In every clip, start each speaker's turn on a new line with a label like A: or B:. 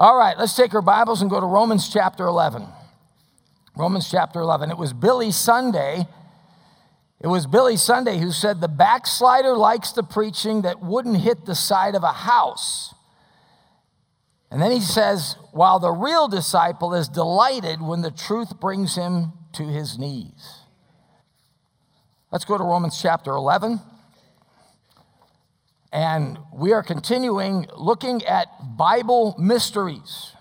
A: All right, let's take our Bibles and go to Romans chapter 11. Romans chapter 11. It was Billy Sunday. It was Billy Sunday who said the backslider likes the preaching that wouldn't hit the side of a house. And then he says, while the real disciple is delighted when the truth brings him to his knees. Let's go to Romans chapter 11. And we are continuing looking at Bible mysteries.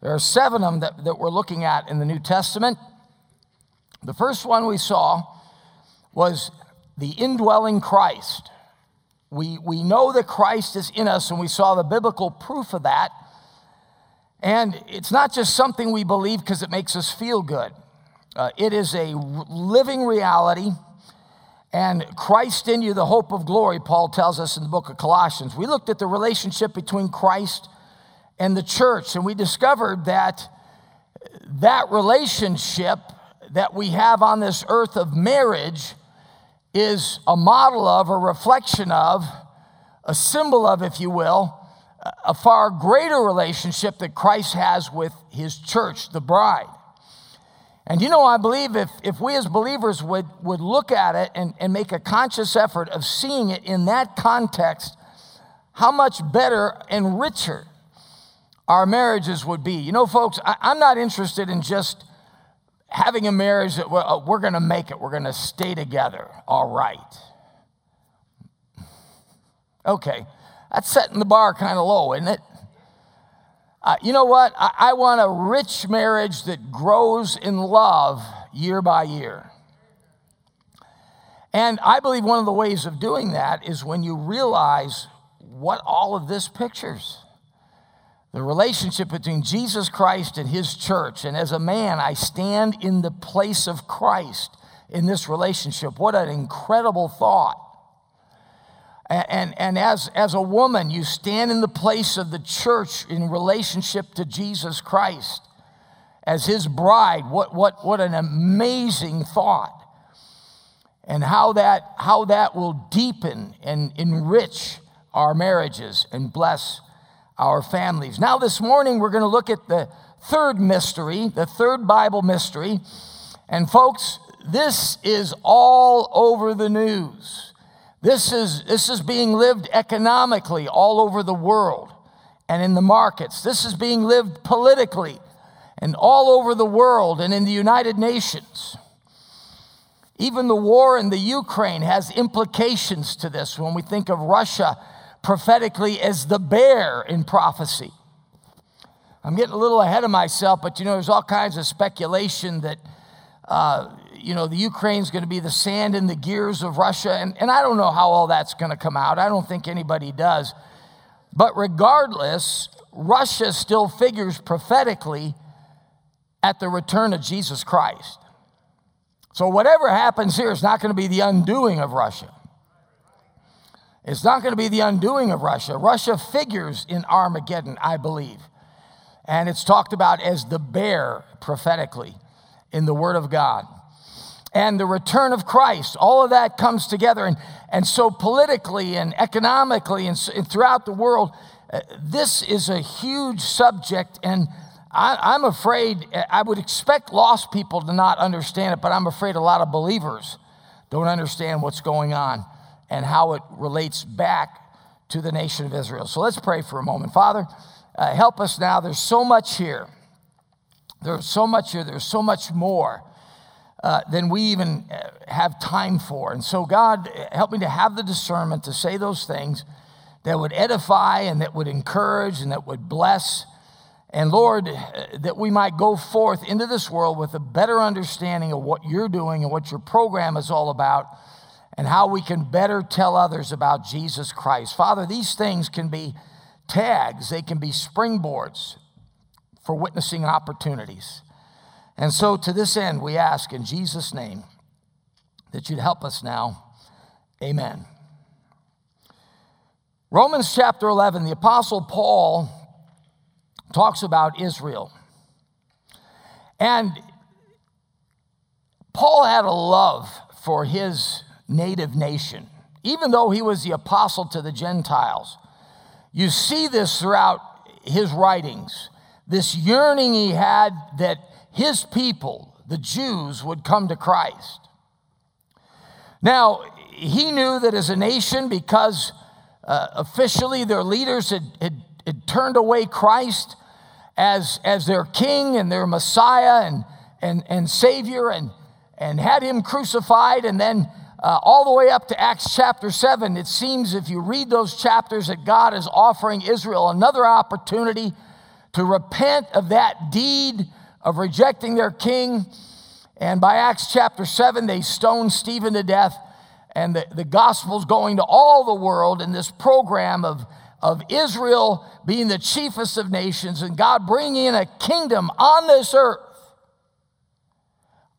A: There are seven of them that, that we're looking at in the New Testament. The first one we saw was the indwelling Christ. We, we know that Christ is in us, and we saw the biblical proof of that. And it's not just something we believe because it makes us feel good, uh, it is a living reality and Christ in you, the hope of glory, Paul tells us in the book of Colossians. We looked at the relationship between Christ and the church, and we discovered that that relationship that we have on this earth of marriage is a model of, a reflection of, a symbol of, if you will, a far greater relationship that Christ has with his church, the bride. And you know, I believe if, if we as believers would, would look at it and, and make a conscious effort of seeing it in that context, how much better and richer our marriages would be. You know, folks, I, am not interested in just having a marriage that we're, uh, we're going to make it, we're going to stay together. All right. Okay, that's setting the bar kind of low, isn't it? Uh, you know what? I, I want a rich marriage that grows in love year by year. And I believe one of the ways of doing that is when you realize what all of this pictures the relationship between Jesus Christ and his church. And as a man, I stand in the place of Christ in this relationship. What an incredible thought. And, and, as, as a woman, you stand in the place of the church in relationship to Jesus Christ as his bride. What, what, what an amazing thought. And how that, how that will deepen and enrich our marriages and bless our families. Now, this morning, we're going to look at the third mystery, the third Bible mystery. And, folks, this is all over the news. This is, this is being lived economically all over the world and in the markets. This is being lived politically and all over the world and in the United Nations. Even the war in the Ukraine has implications to this when we think of Russia prophetically as the bear in prophecy. I'm getting a little ahead of myself, but you know, there's all kinds of speculation that uh, you know, the Ukraine's going to be the sand in the gears of Russia. And, and I don't know how all that's going to come out. I don't think anybody does. But regardless, Russia still figures prophetically at the return of Jesus Christ. So whatever happens here is not going to be the undoing of Russia. It's not going to be the undoing of Russia. Russia figures in Armageddon, I believe. And it's talked about as the bear prophetically in the Word of God and the return of Christ. All of that comes together. And, and so, politically and economically and, and throughout the world, uh, this is a huge subject. And I, I'm afraid, I would expect lost people to not understand it, but I'm afraid a lot of believers don't understand what's going on and how it relates back to the nation of Israel. So let's pray for a moment. Father, uh, help us now. There's so much here. There's so much here. There's so much more uh, than we even uh, have time for. And so, God, help me to have the discernment to say those things that would edify and that would encourage and that would bless. And Lord, uh, that we might go forth into this world with a better understanding of what you're doing and what your program is all about and how we can better tell others about Jesus Christ. Father, these things can be tags, they can be springboards for witnessing opportunities. And so, to this end, we ask in Jesus' name that you'd help us now. Amen. Romans chapter 11, the Apostle Paul talks about Israel. And Paul had a love for his native nation, even though he was the apostle to the Gentiles. You see this throughout his writings, this yearning he had that his people, the Jews, would come to Christ. Now, he knew that as a nation, because uh, officially their leaders had, had, had, turned away Christ as, as their king and their Messiah and, and, and Savior and, and had him crucified, and then uh, all the way up to Acts chapter 7, it seems if you read those chapters that God is offering Israel another opportunity to repent of that deed of rejecting their king. And by Acts chapter 7, they stone Stephen to death. And the, the gospel's going to all the world in this program of, of Israel being the chiefest of nations and God bringing in a kingdom on this earth.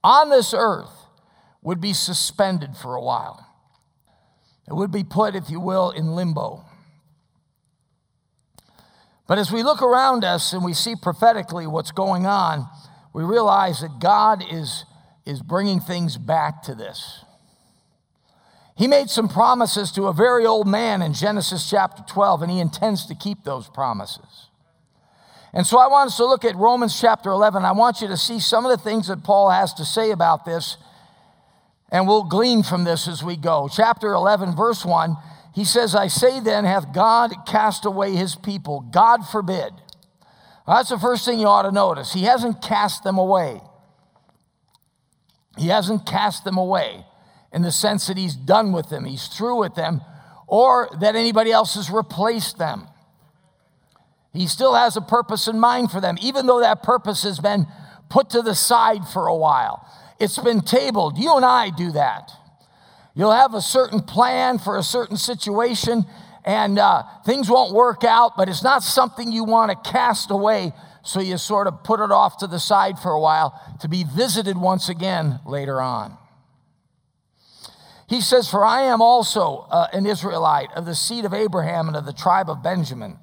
A: On this earth would be suspended for a while. It would be put, if you will, in limbo. But as we look around us and we see prophetically what's going on, we realize that God is, is bringing things back to this. He made some promises to a very old man in Genesis chapter 12, and he intends to keep those promises. And so I want us to look at Romans chapter 11. I want you to see some of the things that Paul has to say about this and we'll glean from this as we go. Chapter 11, verse 1, he says, I say then, hath God cast away his people? God forbid. Well, that's the first thing you ought to notice. He hasn't cast them away. He hasn't cast them away in the sense that he's done with them, he's through with them, or that anybody else has replaced them. He still has a purpose in mind for them, even though that purpose has been put to the side for a while. It's been tabled. You and I do that. You'll have a certain plan for a certain situation, and uh, things won't work out, but it's not something you want to cast away, so you sort of put it off to the side for a while to be visited once again later on. He says, For I am also uh, an Israelite of the seed of Abraham and of the tribe of Benjamin.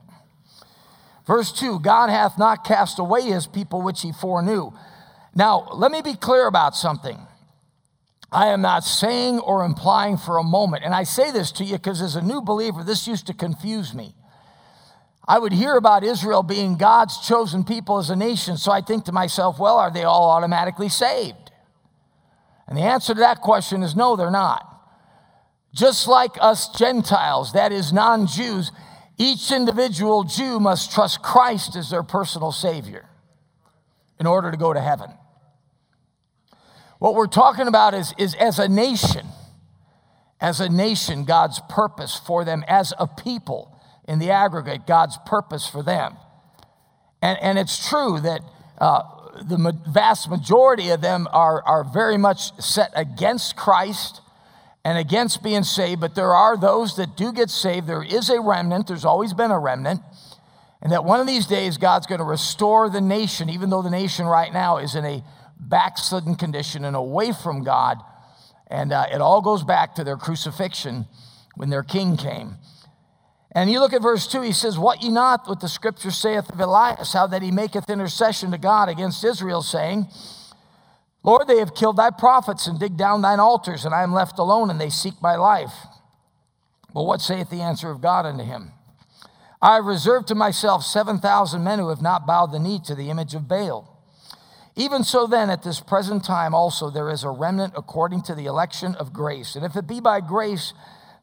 A: Verse 2 God hath not cast away his people which he foreknew. Now, let me be clear about something. I am not saying or implying for a moment, and I say this to you because as a new believer, this used to confuse me. I would hear about Israel being God's chosen people as a nation, so I think to myself, well, are they all automatically saved? And the answer to that question is no, they're not. Just like us Gentiles, that is, non Jews, each individual Jew must trust Christ as their personal Savior in order to go to heaven. What we're talking about is, is as a nation, as a nation, God's purpose for them, as a people in the aggregate, God's purpose for them. And, and it's true that uh, the vast majority of them are, are very much set against Christ and against being saved, but there are those that do get saved. There is a remnant, there's always been a remnant. And that one of these days, God's going to restore the nation, even though the nation right now is in a backslidden condition and away from God. And uh, it all goes back to their crucifixion when their king came. And you look at verse 2, he says, What ye not what the scripture saith of Elias, how that he maketh intercession to God against Israel, saying, Lord, they have killed thy prophets and digged down thine altars, and I am left alone, and they seek my life. Well, what saith the answer of God unto him? I have reserved to myself 7,000 men who have not bowed the knee to the image of Baal. Even so, then, at this present time also, there is a remnant according to the election of grace. And if it be by grace,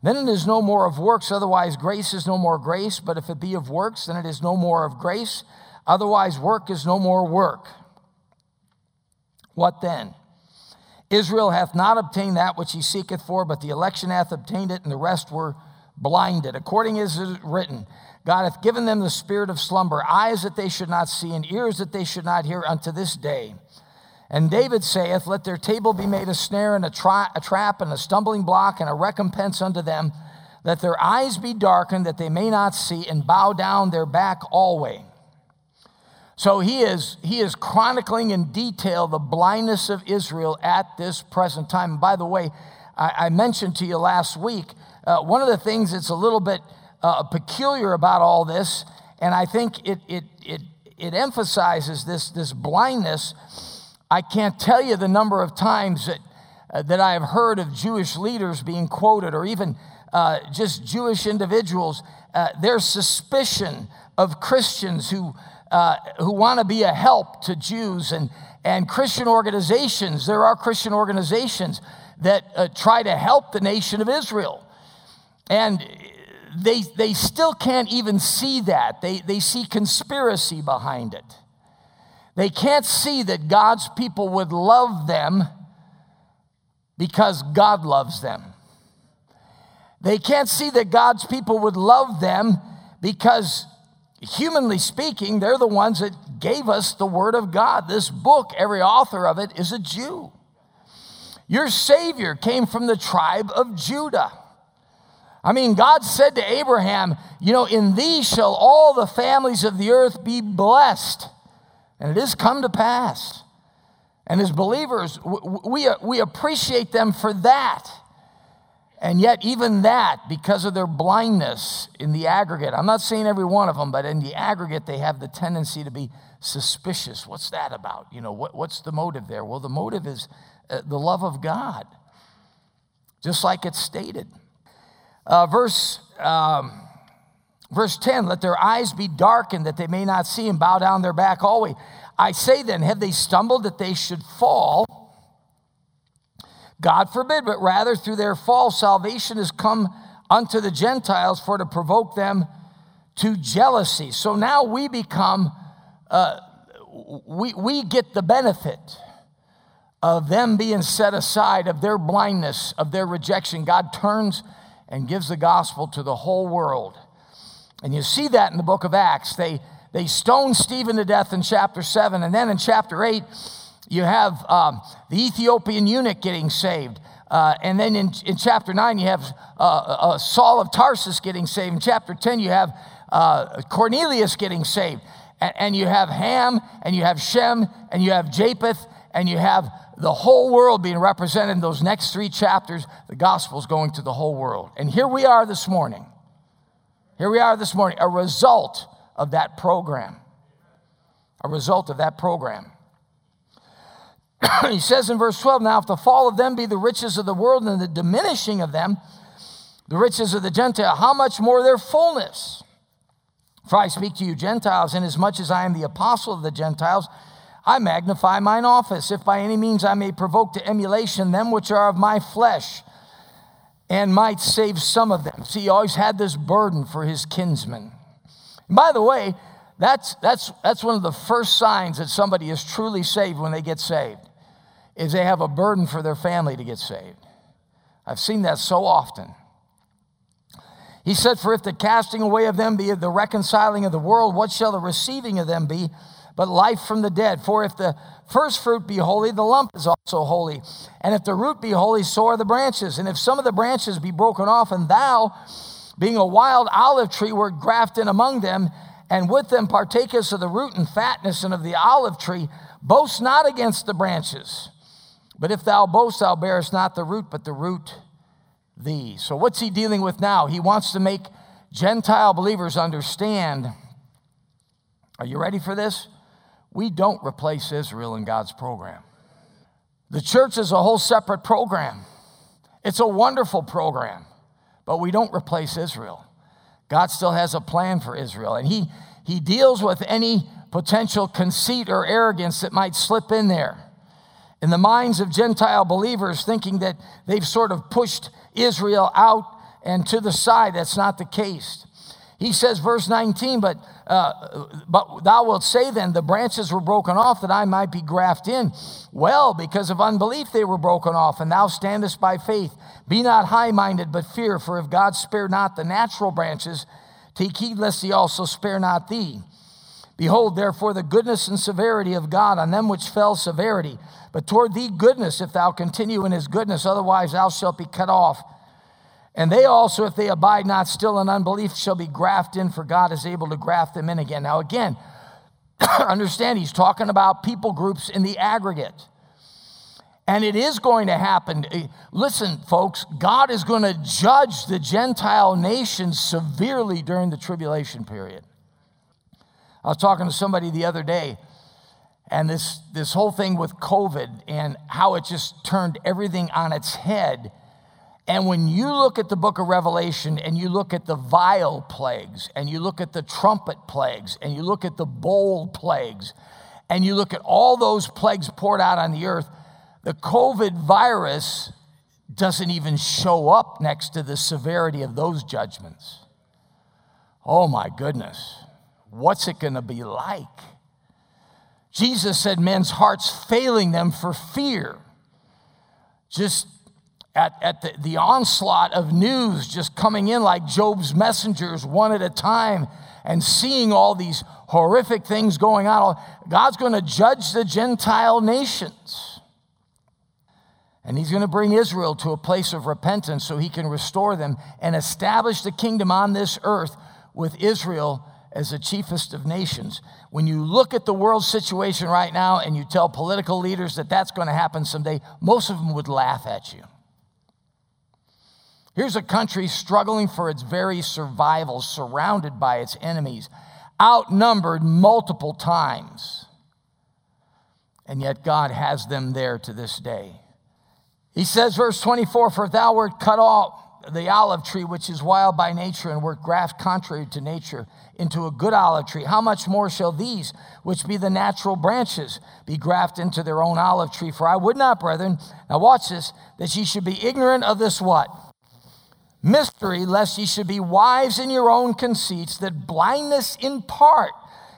A: then it is no more of works, otherwise, grace is no more grace. But if it be of works, then it is no more of grace, otherwise, work is no more work. What then? Israel hath not obtained that which he seeketh for, but the election hath obtained it, and the rest were blinded. According as it is written, God hath given them the spirit of slumber, eyes that they should not see, and ears that they should not hear unto this day. And David saith, Let their table be made a snare and a, tra- a trap and a stumbling block and a recompense unto them. Let their eyes be darkened that they may not see and bow down their back always. So he is, he is chronicling in detail the blindness of Israel at this present time. And by the way, I, I mentioned to you last week, uh, one of the things that's a little bit uh, peculiar about all this, and I think it, it, it, it emphasizes this, this blindness. I can't tell you the number of times that, uh, that I have heard of Jewish leaders being quoted, or even uh, just Jewish individuals, uh, their suspicion of Christians who, uh, who want to be a help to Jews and, and Christian organizations. There are Christian organizations that uh, try to help the nation of Israel. And they, they still can't even see that. They, they see conspiracy behind it. They can't see that God's people would love them because God loves them. They can't see that God's people would love them because, humanly speaking, they're the ones that gave us the Word of God. This book, every author of it is a Jew. Your Savior came from the tribe of Judah. I mean, God said to Abraham, You know, in thee shall all the families of the earth be blessed. And it has come to pass. And as believers, we, we appreciate them for that. And yet, even that, because of their blindness in the aggregate, I'm not saying every one of them, but in the aggregate, they have the tendency to be suspicious. What's that about? You know, what, what's the motive there? Well, the motive is uh, the love of God, just like it's stated. Uh, verse, um, verse 10 let their eyes be darkened that they may not see and bow down their back always. I say then, have they stumbled that they should fall? God forbid, but rather through their fall, salvation has come unto the Gentiles for to provoke them to jealousy. So now we become, uh, we, we get the benefit of them being set aside, of their blindness, of their rejection. God turns and gives the gospel to the whole world. And you see that in the book of Acts. They, they stone Stephen to death in chapter 7. And then in chapter 8, you have um, the Ethiopian eunuch getting saved. Uh, and then in, in chapter 9, you have uh, uh, Saul of Tarsus getting saved. In chapter 10, you have uh, Cornelius getting saved. And, and you have Ham, and you have Shem, and you have Japheth, and you have the whole world being represented in those next three chapters. The gospel's going to the whole world. And here we are this morning. Here we are this morning, a result of that program. A result of that program. he says in verse 12, Now if the fall of them be the riches of the world and the diminishing of them, the riches of the Gentile, how much more their fullness? For I speak to you, Gentiles, inasmuch as I am the apostle of the Gentiles, I magnify mine office, if by any means I may provoke to emulation them which are of my flesh, and might save some of them. See, he always had this burden for his kinsmen. And by the way, that's, that's, that's one of the first signs that somebody is truly saved when they get saved is they have a burden for their family to get saved. I've seen that so often. He said, For if the casting away of them be the reconciling of the world, what shall the receiving of them be but life from the dead? For if the first fruit be holy, the lump is also holy. And if the root be holy, so are the branches. And if some of the branches be broken off, and thou, being a wild olive tree, were grafted among them, and with them partakest of the root and fatness and of the olive tree, boast not against the branches. But if thou boast, thou bearest not the root, but the root thee. So, what's he dealing with now? He wants to make Gentile believers understand. Are you ready for this? We don't replace Israel in God's program. The church is a whole separate program. It's a wonderful program, but we don't replace Israel. God still has a plan for Israel, and He, he deals with any potential conceit or arrogance that might slip in there in the minds of Gentile believers, thinking that they've sort of pushed Israel out and to the side. That's not the case. He says, verse 19, but, uh, but thou wilt say then, the branches were broken off that I might be grafted in. Well, because of unbelief they were broken off, and thou standest by faith. Be not high minded, but fear, for if God spare not the natural branches, take heed lest he also spare not thee. Behold, therefore, the goodness and severity of God on them which fell severity but toward thee goodness, if thou continue in his goodness, otherwise thou shalt be cut off. And they also, if they abide not still in unbelief, shall be grafted in, for God is able to graft them in again. Now, again, understand he's talking about people groups in the aggregate. And it is going to happen. Eh, listen, folks, God is going to judge the Gentile nations severely during the tribulation period. I was talking to somebody the other day and this, this whole thing with COVID and how it just turned everything on its head. And when you look at the book of Revelation and you look at the vial plagues and you look at the trumpet plagues and you look at the bowl plagues and you look at all those plagues poured out on the earth, the COVID virus doesn't even show up next to the severity of those judgments. Oh my goodness, what's it going to be like? Jesus said men's hearts failing them for fear. Just at, at the, the onslaught of news just coming in like Job's messengers one at a time and seeing all these horrific things going on. God's going to judge the Gentile nations. And he's going to bring Israel to a place of repentance so he can restore them and establish the kingdom on this earth with Israel as the chiefest of nations. When you look at the world situation right now and you tell political leaders that that's going to happen someday, most of them would laugh at you. Here's a country struggling for its very survival, surrounded by its enemies, outnumbered multiple times. And yet God has them there to this day. He says, verse 24, For thou wert cut off the olive tree, which is wild by nature, and wert grafted contrary to nature into a good olive tree. How much more shall these, which be the natural branches, be grafted into their own olive tree? For I would not, brethren, now watch this, that ye should be ignorant of this what? Mystery, lest ye should be wise in your own conceits, that blindness in part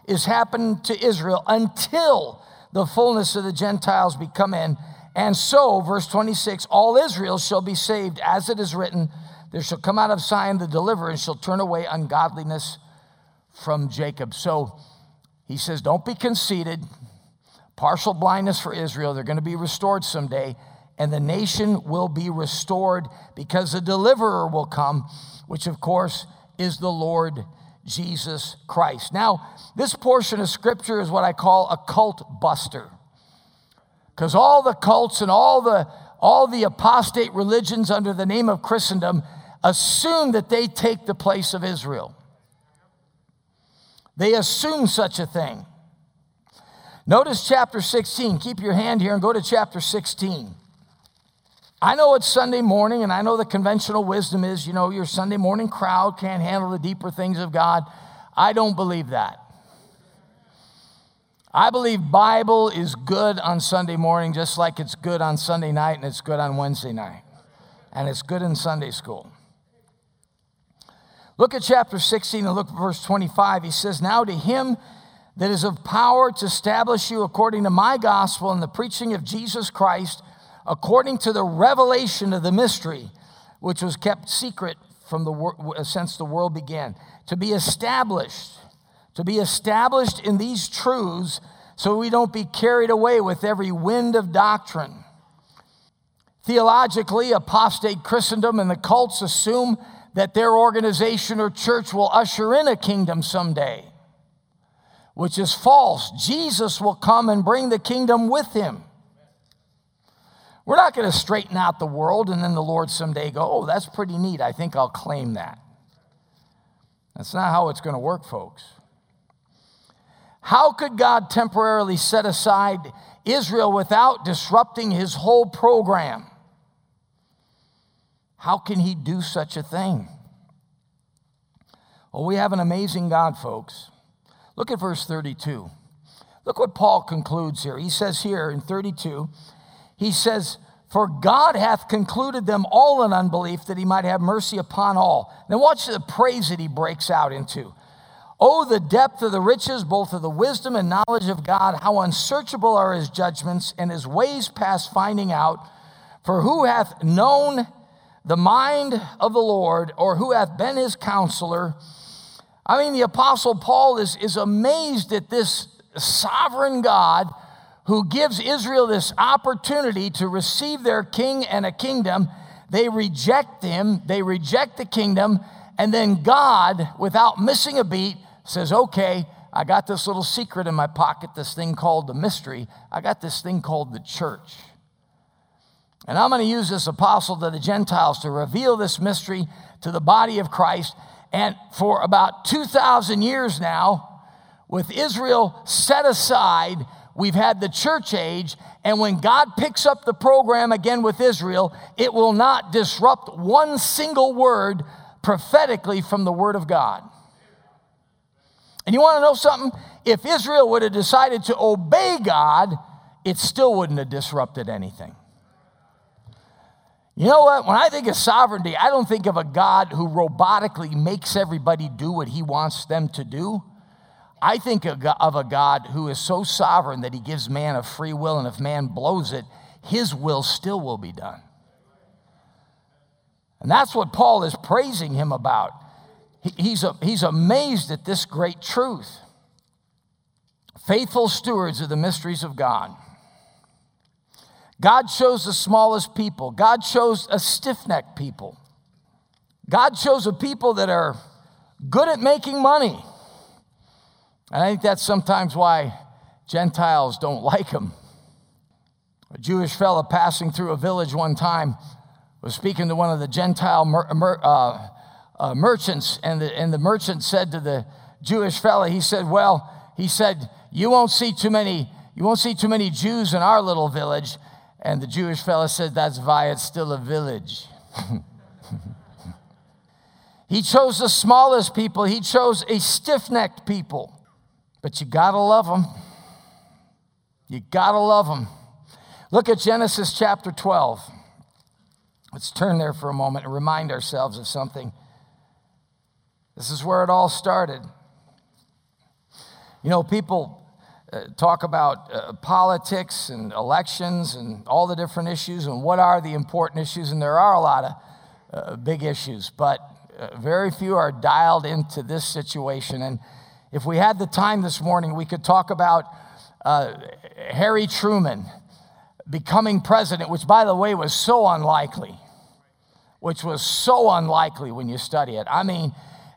A: is happened to Israel until the fullness of the Gentiles be come in. And so, verse 26, all Israel shall be saved, as it is written, there shall come out of Zion the deliverer, and shall turn away ungodliness from Jacob. So he says, Don't be conceited. Partial blindness for Israel. They're going to be restored someday and the nation will be restored because a deliverer will come, which of course is the Lord Jesus Christ. Now, this portion of scripture is what I call a cult buster. Because all the cults and all the all the apostate religions under the name of Christendom assume that they take the place of Israel. They assume such a thing. Notice chapter 16. Keep your hand here and go to chapter 16. I know it's Sunday morning, and I know the conventional wisdom is, you know, your Sunday morning crowd can't handle the deeper things of God. I don't believe that. I believe Bible is good on Sunday morning, just like it's good on Sunday night and it's good on Wednesday night, and it's good in Sunday school. Look at chapter 16 and look at verse 25. He says, Now to him that is of power to establish you according to my gospel and the preaching of Jesus Christ according to the revelation of the mystery, which was kept secret from the since the world began, to be established, to be established in these truths, so we don't be carried away with every wind of doctrine. Theologically, apostate Christendom and the cults assume that their organization or church will usher in a kingdom someday, which is false. Jesus will come and bring the kingdom with him. We're not going to straighten out the world and then the Lord someday go, oh, that's pretty neat. I think I'll claim that. That's not how it's going to work, folks. How could God temporarily set aside Israel without disrupting his whole program? How can he do such a thing? Well, we have an amazing God, folks. Look at verse 32. Look what Paul concludes here. He says here in 32, he says, For God hath concluded them all in unbelief that he might have mercy upon all. Now, watch the praise that he breaks out into. Oh, the depth of the riches, both of the wisdom and knowledge of God, how unsearchable are his judgments and his ways past finding out. For who hath known the mind of the Lord, or who hath been his counselor? I mean, the Apostle Paul is, is amazed at this sovereign God who gives Israel this opportunity to receive their king and a kingdom. They reject him, they reject the kingdom, and then God, without missing a beat, says, Okay, I got this little secret in my pocket, this thing called the mystery. I got this thing called the church. And I'm going to use this apostle to the Gentiles to reveal this mystery to the body of Christ. And for about 2,000 years now, with Israel set aside, we've had the church age, and when God picks up the program again with Israel, it will not disrupt one single word prophetically from the Word of God. And you want to know something? If Israel would have decided to obey God, it still wouldn't have disrupted anything. You know what? When I think of sovereignty, I don't think of a God who robotically makes everybody do what he wants them to do. I think of a God who is so sovereign that he gives man a free will, and if man blows it, his will still will be done. And that's what Paul is praising him about. He's, a, he's amazed at this great truth. Faithful stewards of the mysteries of God. God chose the smallest people. God chose a stiff necked people. God chose a people that are good at making money. And I think that's sometimes why Gentiles don't like him. A Jewish fellow passing through a village one time was speaking to one of the Gentile mer- mer- uh, uh, merchants, and the, and the merchant said to the Jewish fellow, he said, Well, he said, you won't see too many, you won't see too many Jews in our little village. And the Jewish fellow said, That's why it's still a village. he chose the smallest people, he chose a stiff necked people. But you gotta love them. You gotta love them. Look at Genesis chapter 12. Let's turn there for a moment and remind ourselves of something. This is where it all started. You know, people uh, talk about uh, politics and elections and all the different issues and what are the important issues, and there are a lot of uh, big issues, but uh, very few are dialed into this situation. And if we had the time this morning, we could talk about uh, Harry Truman becoming president, which, by the way, was so unlikely, which was so unlikely when you study it. I mean,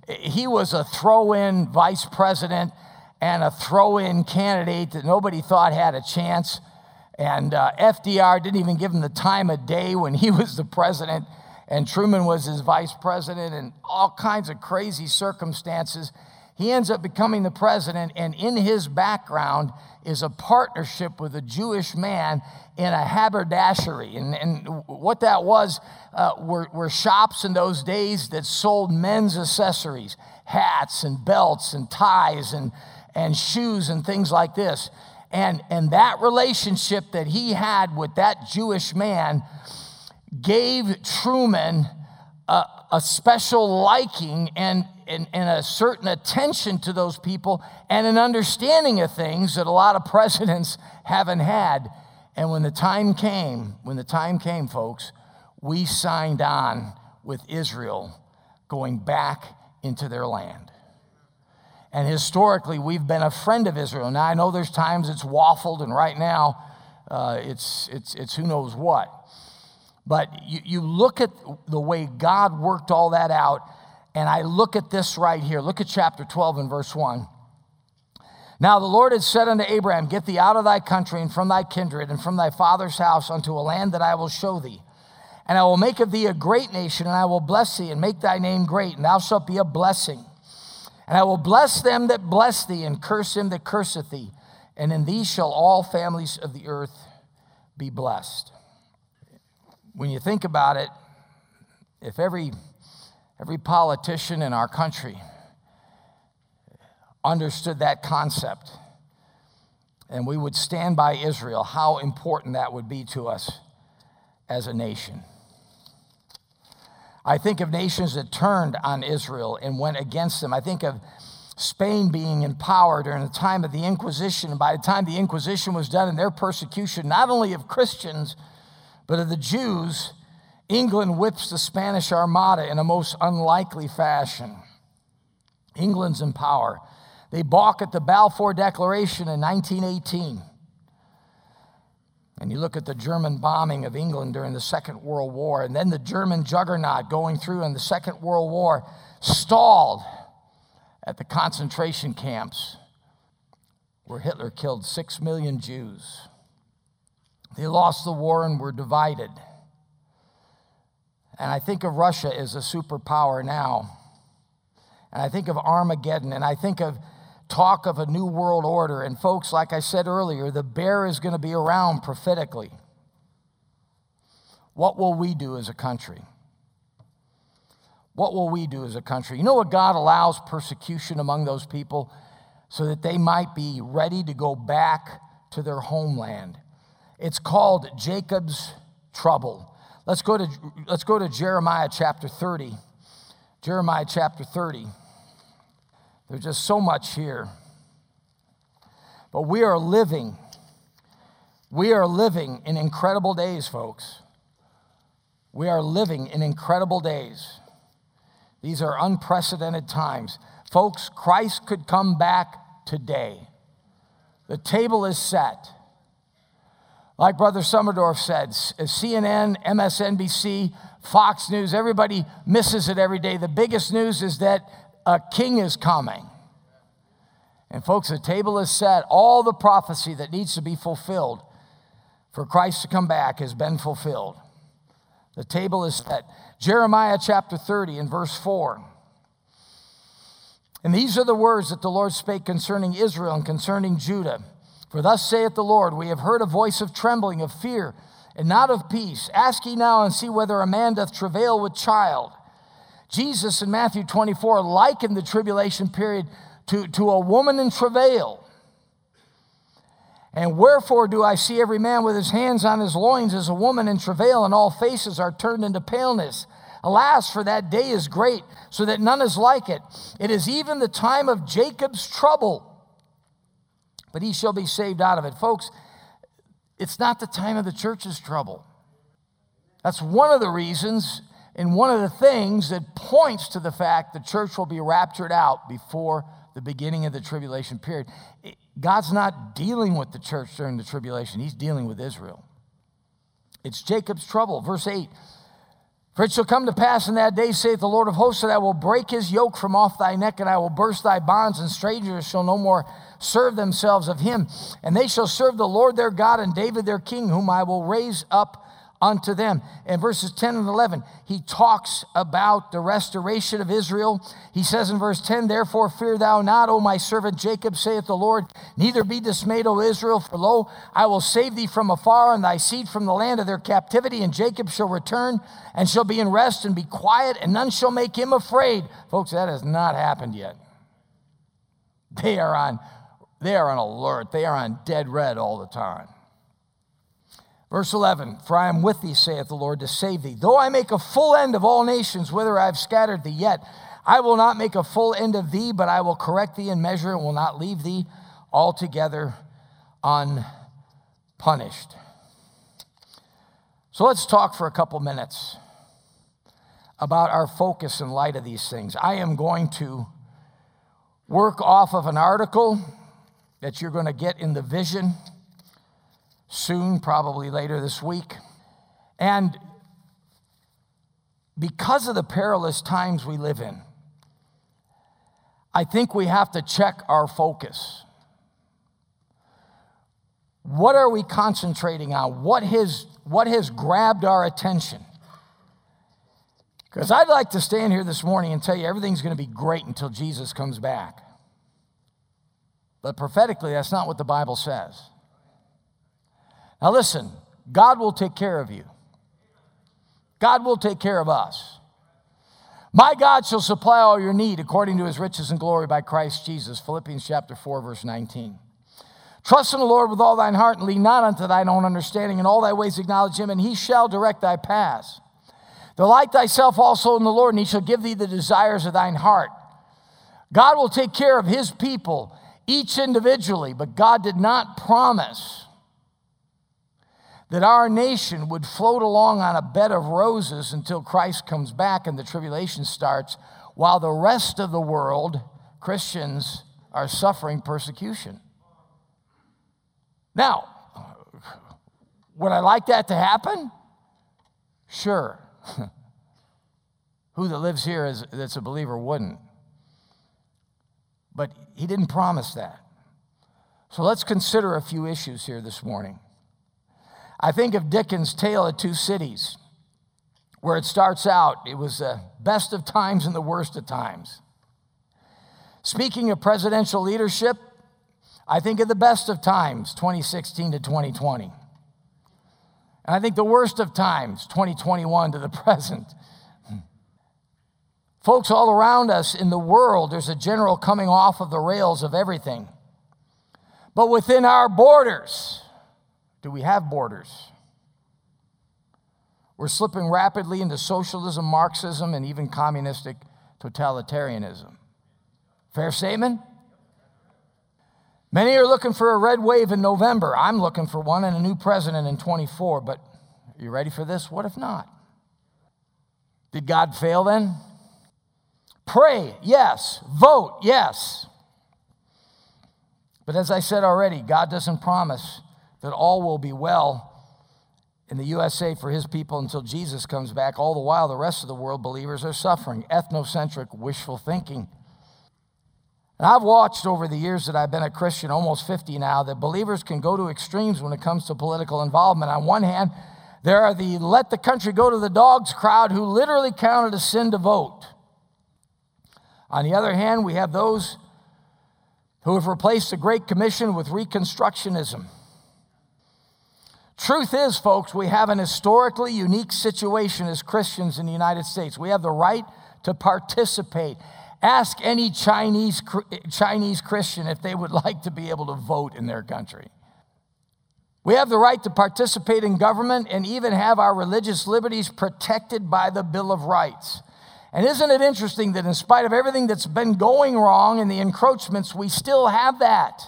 A: he was a throw in vice president and a throw in candidate that nobody thought had a chance. And uh, FDR didn't even give him the time of day when he was the president, and Truman was his vice president, and all kinds of crazy circumstances. He ends up becoming the president, and in his background is a partnership with a Jewish man in a haberdashery. And, and what that was uh, were, were shops in those days that sold men's accessories, hats and belts and ties and, and shoes and things like this. And, and that relationship that he had with that Jewish man gave Truman a, a special liking and, and, and a certain attention to those people and an understanding of things that a lot of presidents haven't had. And when the time came, when the time came, folks, we signed on with Israel going back into their land. And historically, we've been a friend of Israel. Now, I know there's times it's waffled, and right now, uh, it's, it's, it's who knows what. But you, you look at the way God worked all that out, and I look at this right here. Look at chapter 12 and verse 1. Now the Lord had said unto Abraham, Get thee out of thy country and from thy kindred and from thy father's house unto a land that I will show thee. And I will make of thee a great nation, and I will bless thee and make thy name great, and thou shalt be a blessing. And I will bless them that bless thee, and curse him that curseth thee. And in thee shall all families of the earth be blessed. When you think about it, if every, every politician in our country understood that concept, and we would stand by Israel, how important that would be to us as a nation. I think of nations that turned on Israel and went against them. I think of Spain being in power during the time of the Inquisition. And by the time the Inquisition was done and their persecution, not only of Christians, but of the Jews, England whips the Spanish Armada in a most unlikely fashion. England's in power. They balk at the Balfour Declaration in 1918. And you look at the German bombing of England during the Second World War, and then the German juggernaut going through in the Second World War stalled at the concentration camps where Hitler killed six million Jews. They lost the war and were divided. And I think of Russia as a superpower now. And I think of Armageddon, and I think of talk of a new world order. And, folks, like I said earlier, the bear is going to be around prophetically. What will we do as a country? What will we do as a country? You know what God allows persecution among those people so that they might be ready to go back to their homeland. It's called Jacob's trouble. Let's go to, let's go to Jeremiah chapter 30. Jeremiah chapter 30. There's just so much here. But we are living, we are living in incredible days, folks. We are living in incredible days. These are unprecedented times. Folks, Christ could come back today. The table is set. Like Brother Summerdorf said, CNN, MSNBC, Fox News, everybody misses it every day. The biggest news is that a king is coming. And folks, the table is set. All the prophecy that needs to be fulfilled for Christ to come back has been fulfilled. The table is set. Jeremiah chapter 30 and verse 4. And these are the words that the Lord spake concerning Israel and concerning Judah. For thus saith the Lord, We have heard a voice of trembling, of fear, and not of peace. Ask ye now and see whether a man doth travail with child. Jesus in Matthew 24 likened the tribulation period to, to a woman in travail. And wherefore do I see every man with his hands on his loins as a woman in travail, and all faces are turned into paleness? Alas, for that day is great, so that none is like it. It is even the time of Jacob's trouble, but he shall be saved out of it. Folks, it's not the time of the church's trouble. That's one of the reasons and one of the things that points to the fact the church will be raptured out before the beginning of the tribulation period. God's not dealing with the church during the tribulation, He's dealing with Israel. It's Jacob's trouble. Verse 8 For it shall come to pass in that day, saith the Lord of hosts, that I will break his yoke from off thy neck, and I will burst thy bonds, and strangers shall no more serve themselves of him. And they shall serve the Lord their God and David their king, whom I will raise up unto them. In verses 10 and 11, he talks about the restoration of Israel. He says in verse 10, Therefore fear thou not, O my servant Jacob, saith the Lord, neither be dismayed, O Israel, for lo, I will save thee from afar, and thy seed from the land of their captivity. And Jacob shall return, and shall be in rest, and be quiet, and none shall make him afraid. Folks, that has not happened yet. They are on, they are on alert. They are on dead red all the time. Verse 11, For I am with thee, saith the Lord, to save thee. Though I make a full end of all nations, whither I have scattered thee, yet I will not make a full end of thee, but I will correct thee in measure and will not leave thee altogether unpunished. So let's talk for a couple minutes about our focus in light of these things. I am going to work off of an article that you're going to get in the vision soon, probably later this week. And because of the perilous times we live in, I think we have to check our focus. What are we concentrating on? What has, what has grabbed our attention? Because I'd like to stand here this morning and tell you everything's going to be great until Jesus comes back. But prophetically, that's not what the Bible says. Now, listen, God will take care of you, God will take care of us. My God shall supply all your need according to his riches and glory by Christ Jesus. Philippians chapter 4, verse 19. Trust in the Lord with all thine heart and lean not unto thine own understanding. In all thy ways acknowledge him, and he shall direct thy paths. Delight thyself also in the Lord, and he shall give thee the desires of thine heart. God will take care of his people, each individually, but God did not promise that our nation would float along on a bed of roses until Christ comes back and the tribulation starts, while the rest of the world, Christians, are suffering persecution. Now, would I like that to happen? Sure. Who that lives here is, that's a believer wouldn't. But he didn't promise that. So let's consider a few issues here this morning. I think of Dickens' Tale of Two Cities, where it starts out, it was the best of times and the worst of times. Speaking of presidential leadership, I think of the best of times, 2016 to 2020. And I think the worst of times, 2021 to the present. Folks, all around us in the world, there's a general coming off of the rails of everything. But within our borders, do we have borders? We're slipping rapidly into socialism, Marxism, and even communistic totalitarianism. Fair statement? Many are looking for a red wave in November. I'm looking for one and a new president in 24. But are you ready for this? What if not? Did God fail then? Pray, yes. Vote, yes. But as I said already, God doesn't promise that all will be well in the USA for his people until Jesus comes back. All the while, the rest of the world believers are suffering. Ethnocentric wishful thinking. And I've watched over the years that I've been a Christian, almost 50 now, that believers can go to extremes when it comes to political involvement. On one hand, there are the let the country go to the dogs crowd who literally count it a sin to vote. On the other hand, we have those who have replaced the Great Commission with Reconstructionism. Truth is, folks, we have an historically unique situation as Christians in the United States. We have the right to participate. Ask any Chinese, Chinese Christian if they would like to be able to vote in their country. We have the right to participate in government and even have our religious liberties protected by the Bill of Rights. And isn't it interesting that in spite of everything that's been going wrong and the encroachments, we still have that?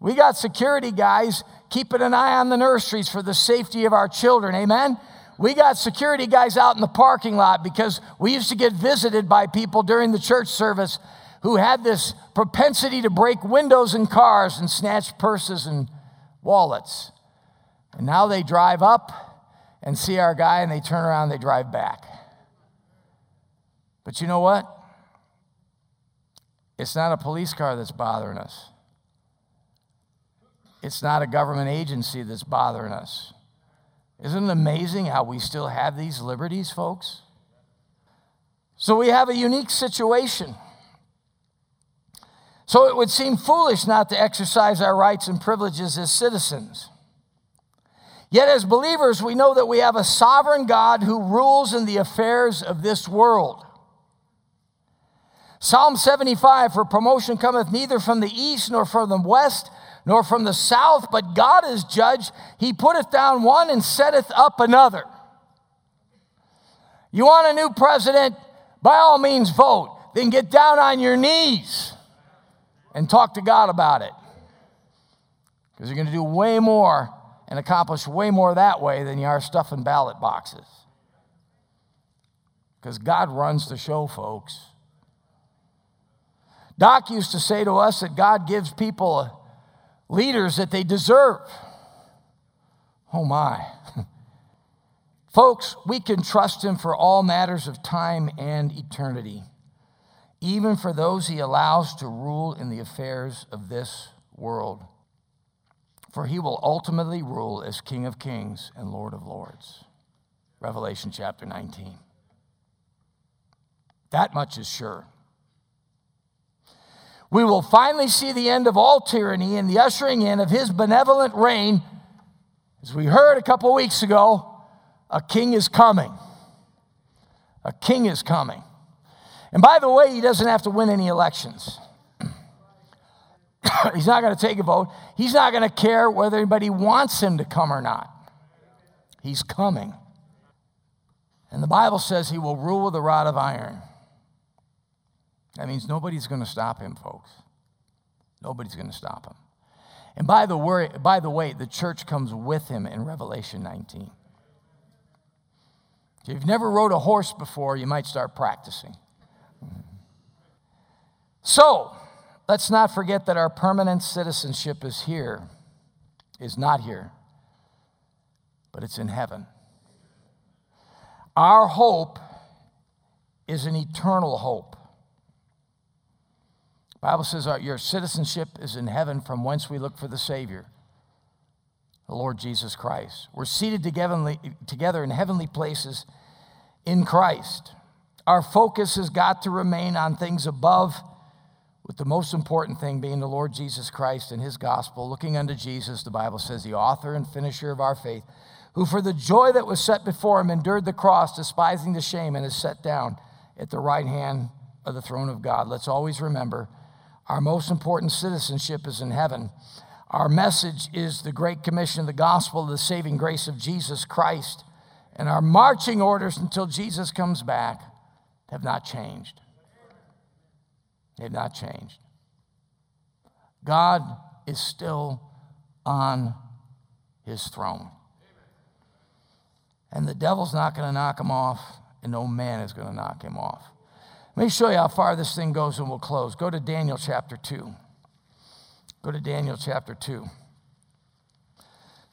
A: We got security guys keeping an eye on the nurseries for the safety of our children. Amen? We got security guys out in the parking lot because we used to get visited by people during the church service who had this propensity to break windows in cars and snatch purses and wallets. And now they drive up and see our guy and they turn around and they drive back. But you know what? It's not a police car that's bothering us. It's not a government agency that's bothering us. Isn't it amazing how we still have these liberties, folks? So we have a unique situation. So it would seem foolish not to exercise our rights and privileges as citizens. Yet, as believers, we know that we have a sovereign God who rules in the affairs of this world. Psalm 75 For promotion cometh neither from the east nor from the west, nor from the south, but God is judge. He putteth down one and setteth up another. You want a new president? By all means, vote. Then get down on your knees and talk to God about it. Because you're going to do way more and accomplish way more that way than you are stuffing ballot boxes. Because God runs the show, folks. Doc used to say to us that God gives people leaders that they deserve. Oh my. Folks, we can trust him for all matters of time and eternity, even for those he allows to rule in the affairs of this world. For he will ultimately rule as King of Kings and Lord of Lords. Revelation chapter 19. That much is sure. We will finally see the end of all tyranny and the ushering in of his benevolent reign. As we heard a couple weeks ago, a king is coming. A king is coming. And by the way, he doesn't have to win any elections. He's not going to take a vote. He's not going to care whether anybody wants him to come or not. He's coming. And the Bible says he will rule with a rod of iron. That means nobody's going to stop him, folks. Nobody's going to stop him. And by the, way, by the way, the church comes with him in Revelation 19. If you've never rode a horse before, you might start practicing. So, let's not forget that our permanent citizenship is here, is not here, but it's in heaven. Our hope is an eternal hope. Bible says our, your citizenship is in heaven from whence we look for the Savior, the Lord Jesus Christ. We're seated together in heavenly places in Christ. our focus has got to remain on things above, with the most important thing being the Lord Jesus Christ and his gospel. Looking unto Jesus, the Bible says, the author and finisher of our faith, who for the joy that was set before him endured the cross, despising the shame, and is set down at the right hand of the throne of God. Let's always remember our most important citizenship is in heaven. Our message is the Great Commission, the gospel of the saving grace of Jesus Christ. And our marching orders until Jesus comes back have not changed. They have not changed. God is still on his throne. And the devil's not going to knock him off, and no man is going to knock him off. Let me show you how far this thing goes, and we'll close. Go to Daniel chapter 2. Go to Daniel chapter 2.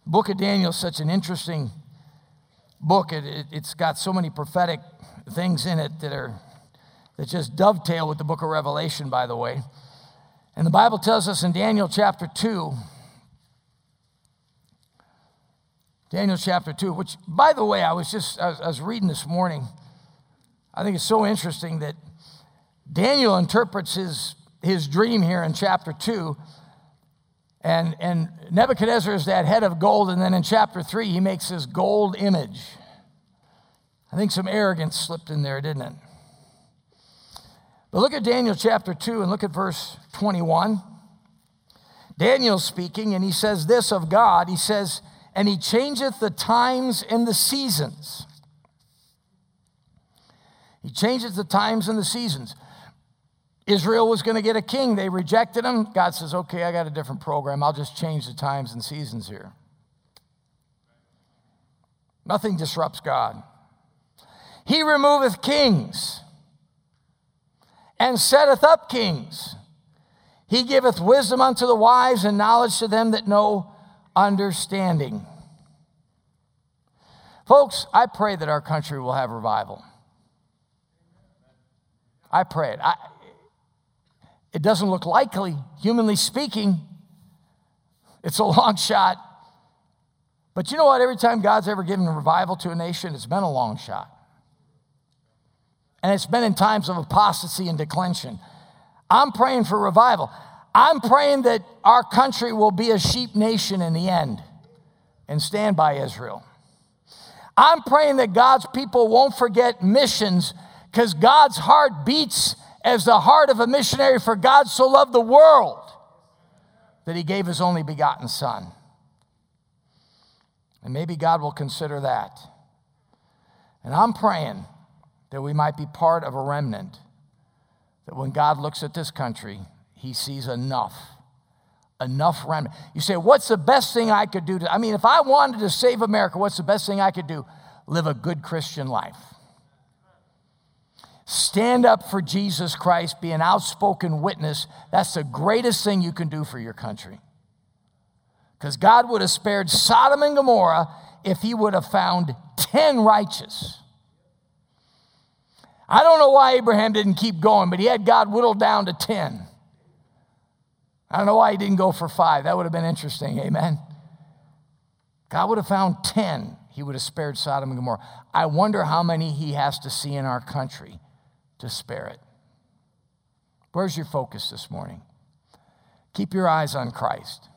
A: The book of Daniel is such an interesting book. It, it, it's got so many prophetic things in it that are that just dovetail with the book of Revelation, by the way. And the Bible tells us in Daniel chapter 2, Daniel chapter 2, which, by the way, I was just, I was, I was reading this morning. I think it's so interesting that Daniel interprets his, his dream here in chapter 2 and, and Nebuchadnezzar is that head of gold. And then in chapter three, he makes this gold image. I think some arrogance slipped in there, didn't it? But look at Daniel chapter 2 and look at verse 21. Daniel's speaking, and he says this of God. He says, And he changeth the times and the seasons. He changes the times and the seasons. Israel was going to get a king. They rejected him. God says, okay, I got a different program. I'll just change the times and seasons here. Nothing disrupts God. He removeth kings and setteth up kings. He giveth wisdom unto the wise and knowledge to them that know understanding. Folks, I pray that our country will have revival. I pray it. I, it doesn't look likely, humanly speaking. It's a long shot. But you know what? Every time God's ever given a revival to a nation, it's been a long shot. And it's been in times of apostasy and declension. I'm praying for revival. I'm praying that our country will be a sheep nation in the end and stand by Israel. I'm praying that God's people won't forget missions because God's heart beats as the heart of a missionary, for God so loved the world that he gave his only begotten Son. And maybe God will consider that. And I'm praying that we might be part of a remnant, that when God looks at this country, he sees enough. Enough remnant. You say, what's the best thing I could do? To, I mean, if I wanted to save America, what's the best thing I could do? Live a good Christian life. Stand up for Jesus Christ, be an outspoken witness. That's the greatest thing you can do for your country. Because God would have spared Sodom and Gomorrah if he would have found 10 righteous. I don't know why Abraham didn't keep going, but he had God whittled down to 10. I don't know why he didn't go for five. That would have been interesting. Amen. God would have found 10. He would have spared Sodom and Gomorrah. I wonder how many he has to see in our country to spare it. Where's your focus this morning? Keep your eyes on Christ.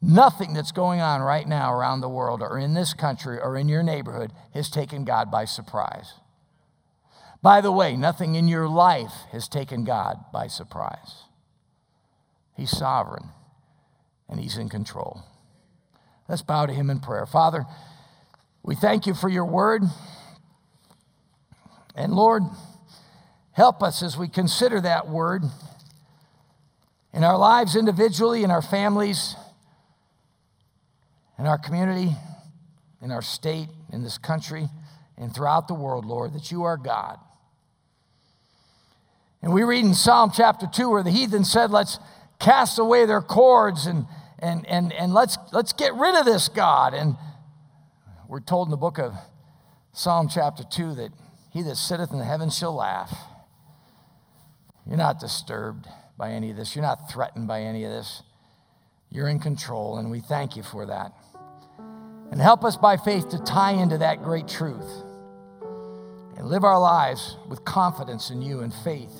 A: Nothing that's going on right now around the world or in this country or in your neighborhood has taken God by surprise. By the way, nothing in your life has taken God by surprise. He's sovereign and He's in control. Let's bow to Him in prayer. Father, we thank you for your word. And Lord, Help us as we consider that word in our lives individually, in our families, in our community, in our state, in this country, and throughout the world, Lord, that you are God. And we read in Psalm chapter 2 where the heathen said, Let's cast away their cords and, and, and, and let's, let's get rid of this God. And we're told in the book of Psalm chapter 2 that he that sitteth in the heavens shall laugh. You're not disturbed by any of this. You're not threatened by any of this. You're in control, and we thank you for that. And help us by faith to tie into that great truth
B: and live our lives with confidence in you and faith.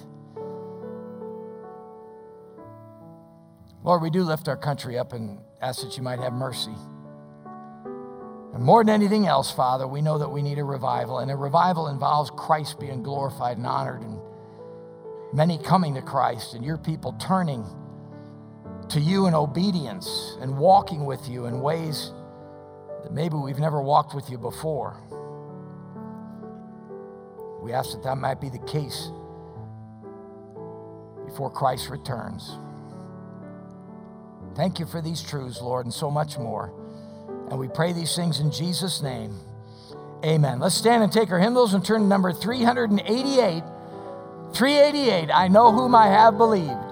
B: Lord, we do lift our country up and ask that you might have mercy. And more than anything else, Father, we know that we need a revival. And a revival involves Christ being glorified and honored, and many coming to Christ, and your people turning to you in obedience and walking with you in ways that maybe we've never walked with you before. We ask that that might be the case before Christ returns. Thank you for these truths, Lord, and so much more. And we pray these things in Jesus' name. Amen. Let's stand and take our hymnals and turn to number 388. 388, I know whom I have believed.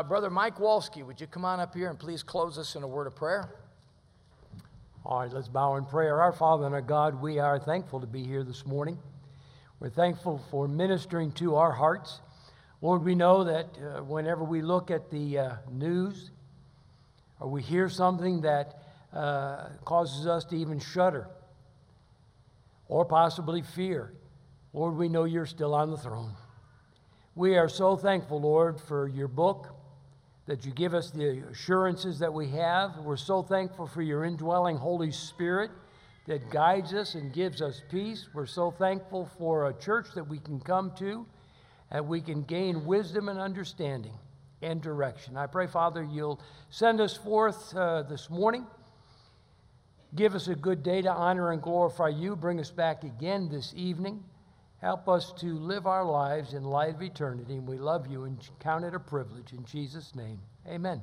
B: Uh, Brother Mike Walsky, would you come on up here and please close us in a word of prayer?
C: All right, let's bow in prayer. Our Father and our God, we are thankful to be here this morning. We're thankful for ministering to our hearts. Lord, we know that uh, whenever we look at the uh, news or we hear something that uh, causes us to even shudder or possibly fear, Lord, we know you're still on the throne. We are so thankful, Lord, for your book, that you give us the assurances that we have. We're so thankful for your indwelling Holy Spirit that guides us and gives us peace. We're so thankful for a church that we can come to and we can gain wisdom and understanding and direction. I pray, Father, you'll send us forth uh, this morning. Give us a good day to honor and glorify you. Bring us back again this evening. Help us to live our lives in light of eternity. And we love you and count it a privilege. In Jesus' name, amen.